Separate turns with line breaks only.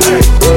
Hey.